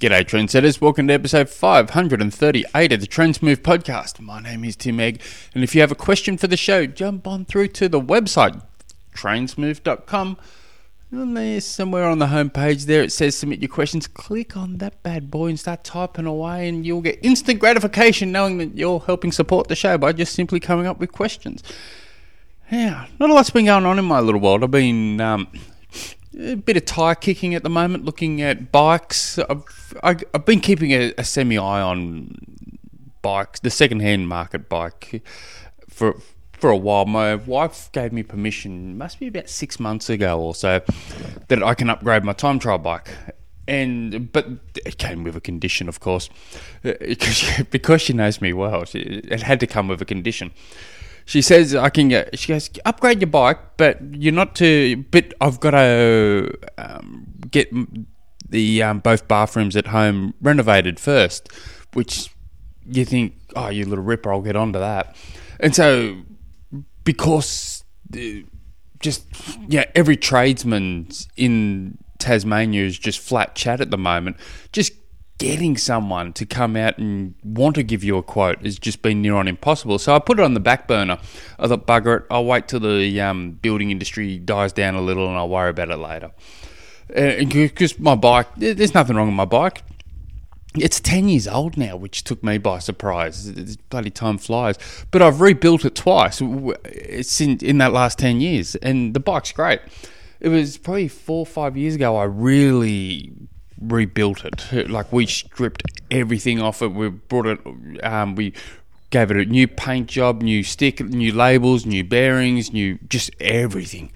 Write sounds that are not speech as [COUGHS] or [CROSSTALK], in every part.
G'day, trendsetters. Welcome to episode 538 of the Trainsmooth podcast. My name is Tim Egge, and if you have a question for the show, jump on through to the website, trainsmooth.com. And there's somewhere on the homepage there it says submit your questions. Click on that bad boy and start typing away, and you'll get instant gratification knowing that you're helping support the show by just simply coming up with questions. Yeah, not a lot's been going on in my little world. I've been um, a bit of tire kicking at the moment, looking at bikes. I've, I, have been keeping a, a semi eye on bikes, the second hand market bike, for for a while. My wife gave me permission, must be about six months ago or so, that I can upgrade my time trial bike. And but it came with a condition, of course, [LAUGHS] because she knows me well. It had to come with a condition she says I can get. She goes upgrade your bike, but you're not to. But I've got to um, get the um, both bathrooms at home renovated first, which you think, oh, you little ripper, I'll get onto that. And so because just yeah, every tradesman in Tasmania is just flat chat at the moment. Just getting someone to come out and want to give you a quote has just been near on impossible. So I put it on the back burner. I thought, bugger it, I'll wait till the um, building industry dies down a little and I'll worry about it later. Because my bike, there's nothing wrong with my bike. It's 10 years old now, which took me by surprise. It's bloody time flies. But I've rebuilt it twice it's in, in that last 10 years, and the bike's great. It was probably four or five years ago I really rebuilt it. Like we stripped everything off it. We brought it. Um, we gave it a new paint job, new stick, new labels, new bearings, new just everything.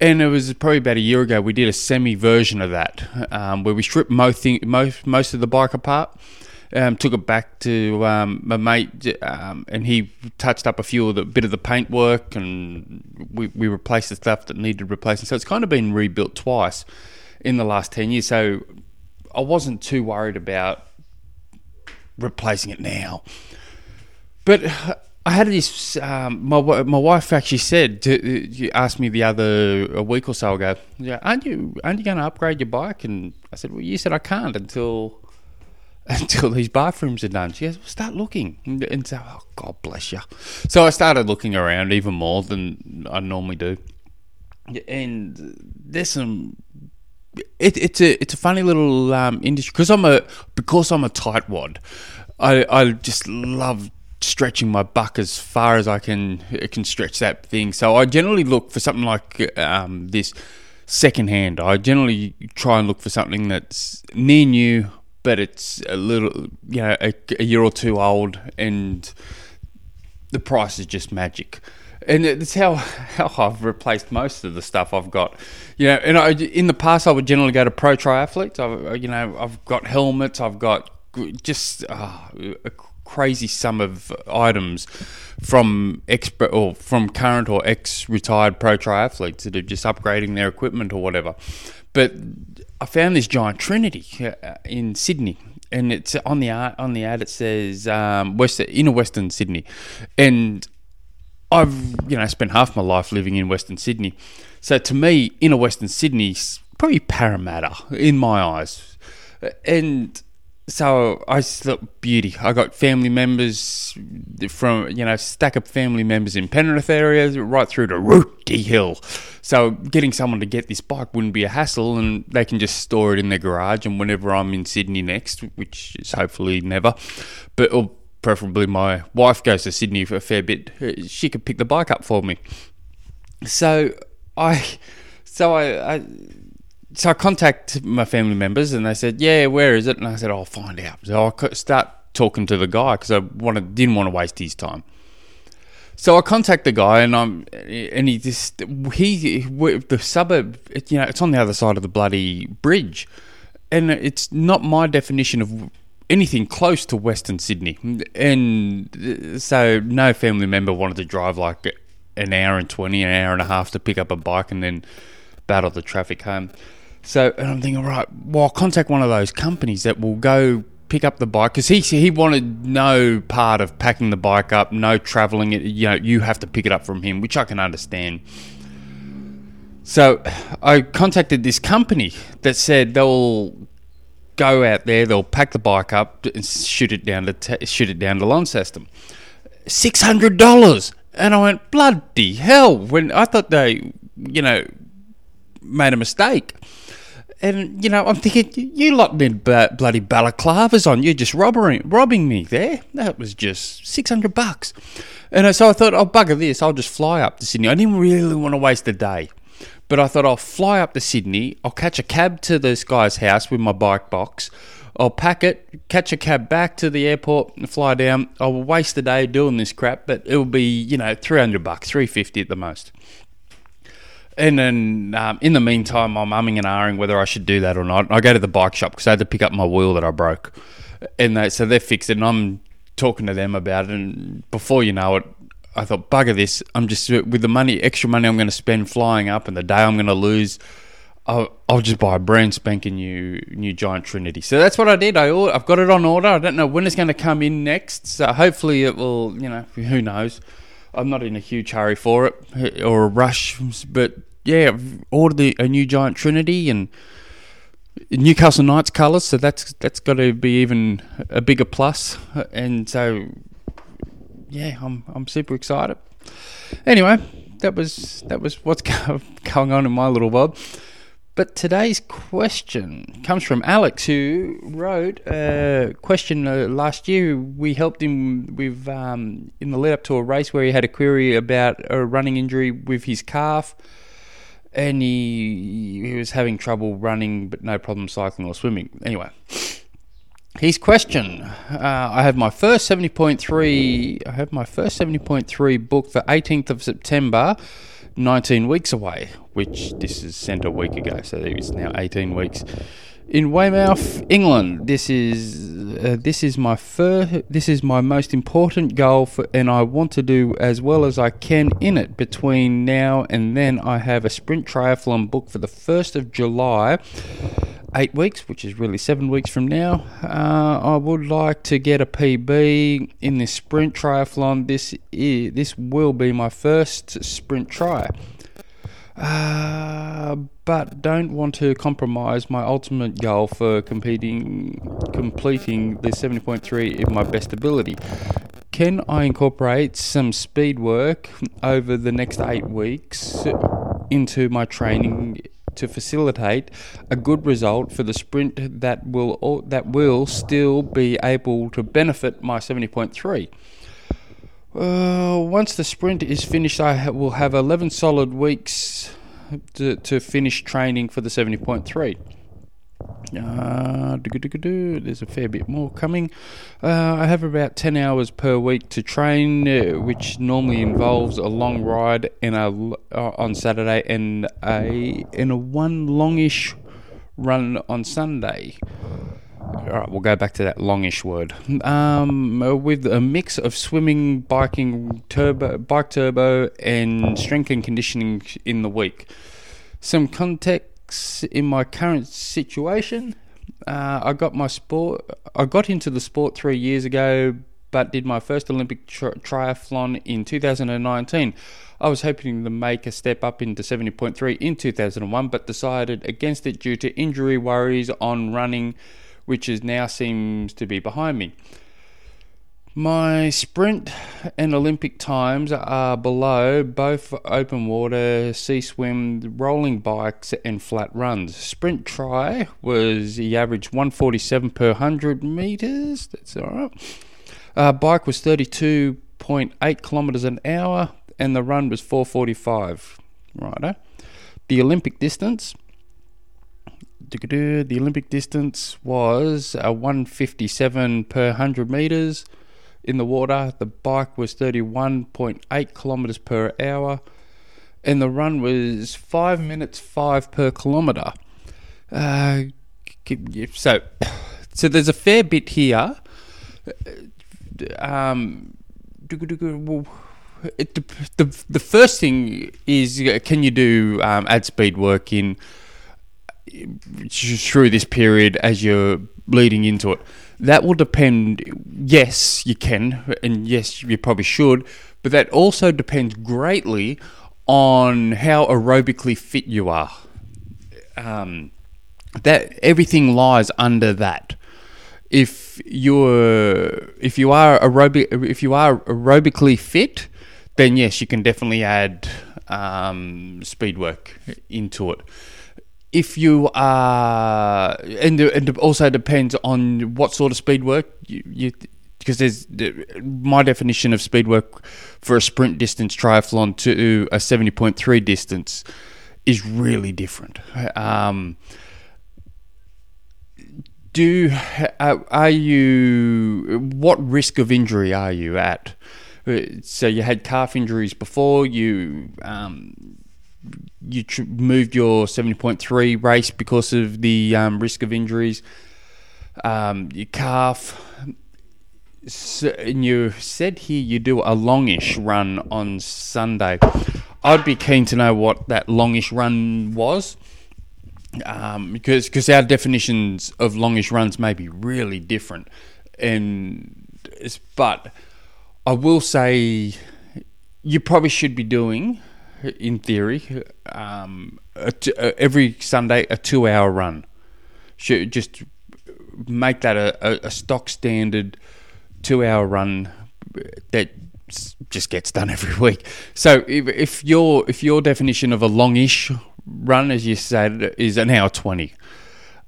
And it was probably about a year ago. We did a semi version of that, um, where we stripped most, thing, most most of the bike apart. Um, took it back to um, my mate, um, and he touched up a few of the bit of the paint work, and we, we replaced the stuff that needed replacing. So it's kind of been rebuilt twice in the last ten years. So I wasn't too worried about replacing it now. But I had this. Um, my my wife actually said to, you asked me the other a week or so ago. Yeah, aren't you aren't you going to upgrade your bike? And I said, well, you said I can't until [LAUGHS] until these bathrooms are done. She goes, well, start looking. And so, oh, God bless you. So I started looking around even more than I normally do. And there's some it, it's a it's a funny little um, industry because I'm a because I'm a tightwad. I I just love stretching my buck as far as I can can stretch that thing. So I generally look for something like um, this secondhand. I generally try and look for something that's near new, but it's a little you know a, a year or two old, and the price is just magic and it's how how I've replaced most of the stuff I've got. You know, and I, in the past I would generally go to pro triathletes. I've you know I've got helmets. I've got just uh, a crazy sum of items from expert or from current or ex retired pro triathletes that are just upgrading their equipment or whatever. But I found this giant Trinity uh, in Sydney, and it's on the on the ad. It says um, West inner Western Sydney, and I've you know spent half my life living in Western Sydney, so to me, inner Western Sydney's probably Parramatta in my eyes, and so I thought beauty. I got family members from you know stack up family members in Penrith area right through to Rooty Hill. So getting someone to get this bike wouldn't be a hassle, and they can just store it in their garage. And whenever I'm in Sydney next, which is hopefully never, but preferably my wife goes to Sydney for a fair bit, she could pick the bike up for me. So I, so I, I so I contact my family members and they said, "Yeah, where is it?" And I said, "I'll find out." So I start talking to the guy because I wanted, didn't want to waste his time. So I contact the guy and I'm and he just he the suburb you know it's on the other side of the bloody bridge, and it's not my definition of anything close to Western Sydney. And uh, so no family member wanted to drive like an hour and 20, an hour and a half to pick up a bike and then battle the traffic home. So, and I'm thinking, right, well, I'll contact one of those companies that will go pick up the bike because he he wanted no part of packing the bike up, no traveling it. You know, you have to pick it up from him, which I can understand. So, I contacted this company that said they'll go out there, they'll pack the bike up and shoot it down to t- shoot it down to Launceston. Six hundred dollars, and I went bloody hell when I thought they, you know, made a mistake. And you know, I'm thinking you lot in bloody balaclavas on. You're just robbing robbing me there. That was just six hundred bucks. And uh, so I thought, I'll oh, bugger this. I'll just fly up to Sydney. I didn't really want to waste a day. But I thought I'll fly up to Sydney. I'll catch a cab to this guy's house with my bike box. I'll pack it, catch a cab back to the airport, and fly down. I'll waste a day doing this crap, but it'll be you know three hundred bucks, three fifty at the most. And then um, in the meantime, I'm umming and ahhing whether I should do that or not. I go to the bike shop because I had to pick up my wheel that I broke, and they, so they fixed it. And I'm talking to them about it, and before you know it, I thought, bugger this. I'm just with the money, extra money I'm going to spend flying up, and the day I'm going to lose. I'll, I'll, just buy a brand spanking new new giant Trinity. So that's what I did. I I've got it on order. I don't know when it's going to come in next. So hopefully it will. You know, who knows? I'm not in a huge hurry for it uh, or a rush, but yeah, I've ordered the, a new giant Trinity and Newcastle Knights colours, so that's that's got to be even a bigger plus. And so, yeah, I'm I'm super excited. Anyway, that was that was what's [LAUGHS] going on in my little bob. But today's question comes from Alex, who wrote a question uh, last year. We helped him with um, in the lead up to a race where he had a query about a running injury with his calf and he, he was having trouble running, but no problem cycling or swimming. Anyway, his question: uh, I have my first seventy point three. I have my first seventy point three book for eighteenth of September. 19 weeks away, which this is sent a week ago, so it is now 18 weeks in Weymouth, England. This is uh, this is my first. This is my most important goal, for, and I want to do as well as I can in it. Between now and then, I have a sprint triathlon book for the first of July. Eight weeks, which is really seven weeks from now. Uh, I would like to get a PB in this sprint triathlon. This is, this will be my first sprint try. Uh, but don't want to compromise my ultimate goal for competing, completing the 70.3 in my best ability. Can I incorporate some speed work over the next eight weeks into my training to facilitate a good result for the sprint that will that will still be able to benefit my 70.3? Uh, once the sprint is finished, I will have 11 solid weeks to, to finish training for the 70.3. Uh, there's a fair bit more coming. Uh, I have about 10 hours per week to train, uh, which normally involves a long ride and a, uh, on Saturday and a, and a one longish run on Sunday. All right, we'll go back to that longish word. Um, with a mix of swimming, biking, turbo, bike turbo, and strength and conditioning in the week. Some context in my current situation. Uh, I got my sport. I got into the sport three years ago, but did my first Olympic tri- triathlon in 2019. I was hoping to make a step up into 70.3 in 2001, but decided against it due to injury worries on running which is now seems to be behind me. My sprint and Olympic times are below both open water, sea swim, rolling bikes, and flat runs. Sprint try was the average 147 per 100 meters. That's all right. Uh, bike was 32.8 kilometers an hour, and the run was 445. Righto. The Olympic distance the Olympic distance was a 157 per 100 meters in the water. The bike was 31.8 kilometers per hour, and the run was five minutes five per kilometer. Uh, so, [COUGHS] so there's a fair bit here. Um, it, the the first thing is can you do um, add speed work in through this period as you're leading into it. That will depend. Yes, you can, and yes, you probably should, but that also depends greatly on how aerobically fit you are. Um, that everything lies under that. If you're if you are aerobic if you are aerobically fit, then yes, you can definitely add um, speed work into it. If you are, and it also depends on what sort of speed work you, you because there's my definition of speed work for a sprint distance triathlon to a 70.3 distance is really different. Um, do uh, are you what risk of injury are you at? Uh, so you had calf injuries before you um, you tr- moved your 70.3 race because of the um, risk of injuries. Um, your calf. So, and you said here you do a longish run on Sunday. I'd be keen to know what that longish run was, um, because because our definitions of longish runs may be really different, and but I will say you probably should be doing, in theory, um, every Sunday a two-hour run. Should just make that a, a stock standard two-hour run that just gets done every [LAUGHS] week. So if, if your if your definition of a longish run, as you said, is an hour twenty,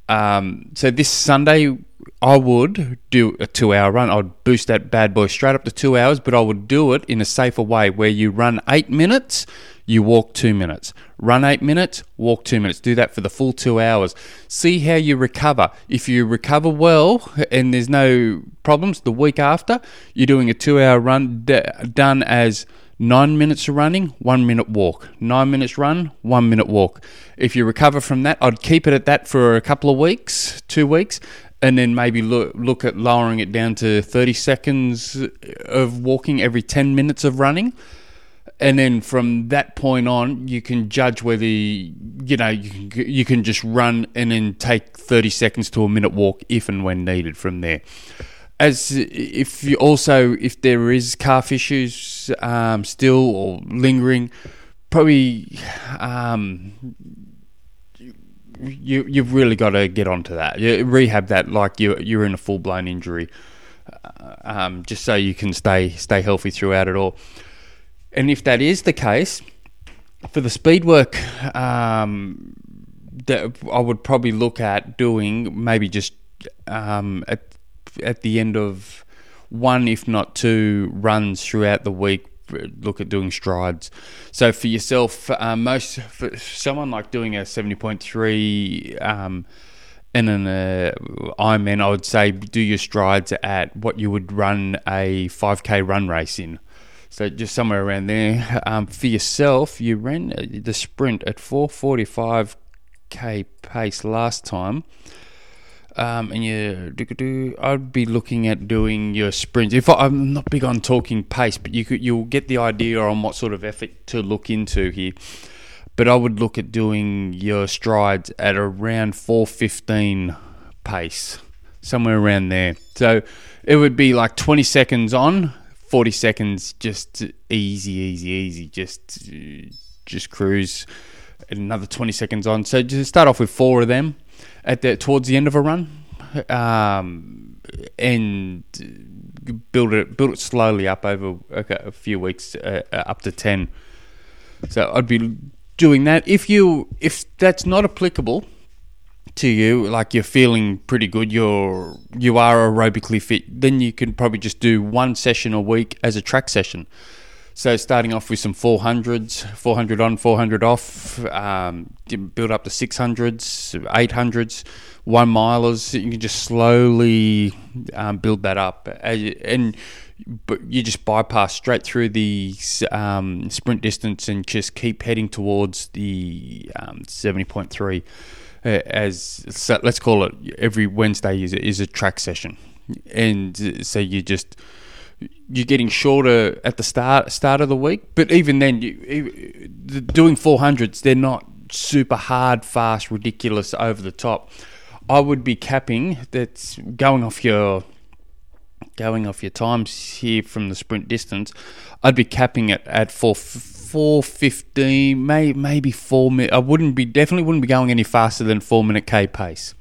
um, so this Sunday I would do a two-hour run. I'd boost that bad boy straight up to two hours, but I would do it in a safer way where you run eight minutes you walk two minutes. Run eight minutes, walk two minutes. Do that for the full two hours. See how you recover. If you recover well and there's no problems, the week after, you're doing a two hour run d- done as nine minutes of running, one minute walk. Nine minutes run, one minute walk. If you recover from that, I'd keep it at that for a couple of weeks, two weeks, and then maybe look look at lowering it down to 30 seconds of walking every 10 minutes of running and then from that point on, you can judge whether you know you can, you can just run and then take thirty seconds to a minute walk if and when needed. From there, as if you also if there is calf issues um, still or lingering, probably um, you you've really got to get onto that. You rehab that like you you're in a full blown injury, uh, um, just so you can stay stay healthy throughout it all. And if that is the case, for the speed work, um, that I would probably look at doing maybe just um, at at the end of one, if not two, runs throughout the week. Look at doing strides. So for yourself, uh, most for someone like doing a seventy point three. Um, and an uh, Ironman, I would say do your strides at what you would run a 5k run race in. So just somewhere around there. Um, for yourself, you ran uh, the sprint at 4:45k pace last time. Um, and you, I'd be looking at doing your sprints. If I, am not big on talking pace, but you could, you'll get the idea on what sort of effort to look into here. But I would look at doing your strides at around 4:15 pace, somewhere around there. So it would be like 20 seconds on, 40 seconds, just easy, easy, easy. Just, just cruise. Another 20 seconds on. So just start off with four of them at the towards the end of a run, um, and build it build it slowly up over a, few weeks, uh, uh, up to 10. So I'd be doing that. If you if that's not applicable to you, like you're feeling pretty good, you're you are aerobically fit, then you can probably just do one session a week as a track session. So starting off with some 400s, 400 on, 400 off, um, build up to 600s, 800s, one milers. You can just slowly um, build that up, and but you just bypass straight through the um, sprint distance and just keep heading towards the um, 70.3 uh, as so let's call it every Wednesday is is a track session, and so you just you're getting shorter at the start start of the week, but even then, you, doing 400s, they're not super hard, fast, ridiculous, over the top. I would be capping that's going off your going off your times here from the sprint distance. I'd be capping it at 4 four fifteen, may maybe four minute. I wouldn't be definitely wouldn't be going any faster than four minute k pace.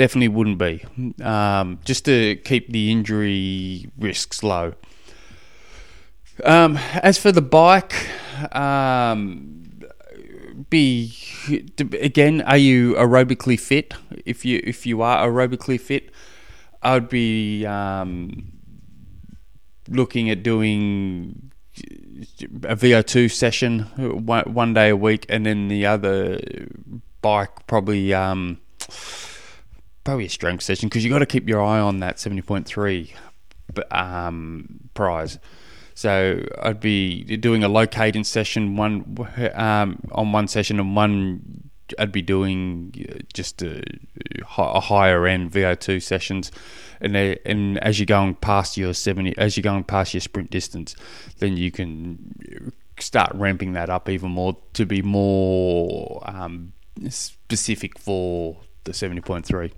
Definitely wouldn't be. Um, just to keep the injury risks low. Um, as for the bike, um, be again. Are you aerobically fit? If you if you are aerobically fit, I'd be um, looking at doing a VO2 session one, one day a week, and then the other bike probably um, probably a strength session because you got to keep your eye on that seventy point three um, prize. So I'd be doing a low cadence session one um, on one session and one I'd be doing just a, a higher end VO2 sessions, and and as you're going past your seventy, as you're going past your sprint distance, then you can start ramping that up even more to be more um, specific for the seventy point three.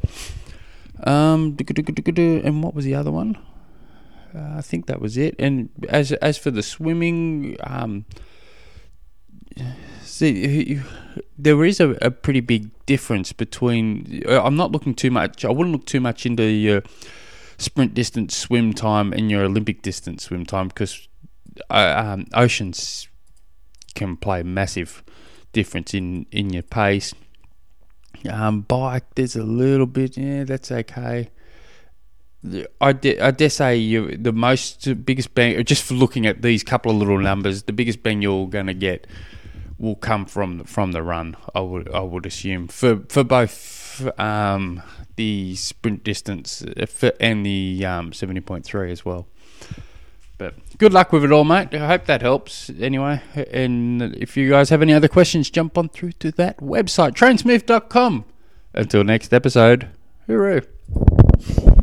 Um, and what was the other one? Uh, I think that was it. And as as for the swimming, um, see, there is a, a, pretty big difference between. Uh, I'm not looking too much. I wouldn't look too much into your sprint distance swim time and your Olympic distance swim time because uh, um, oceans can play a massive difference in in your pace. Um, bike, there's a little bit. Yeah, that's okay. I, de- I dare say you the most biggest bang just for looking at these couple of little numbers, the biggest bang you're going to get will come from from the run. I would I would assume for for both um, the sprint distance uh, and the um, seventy point three as well. But good luck with it all, mate. I hope that helps anyway. And if you guys have any other questions, jump on through to that website, trainsmooth.com. Until next episode, hooroo.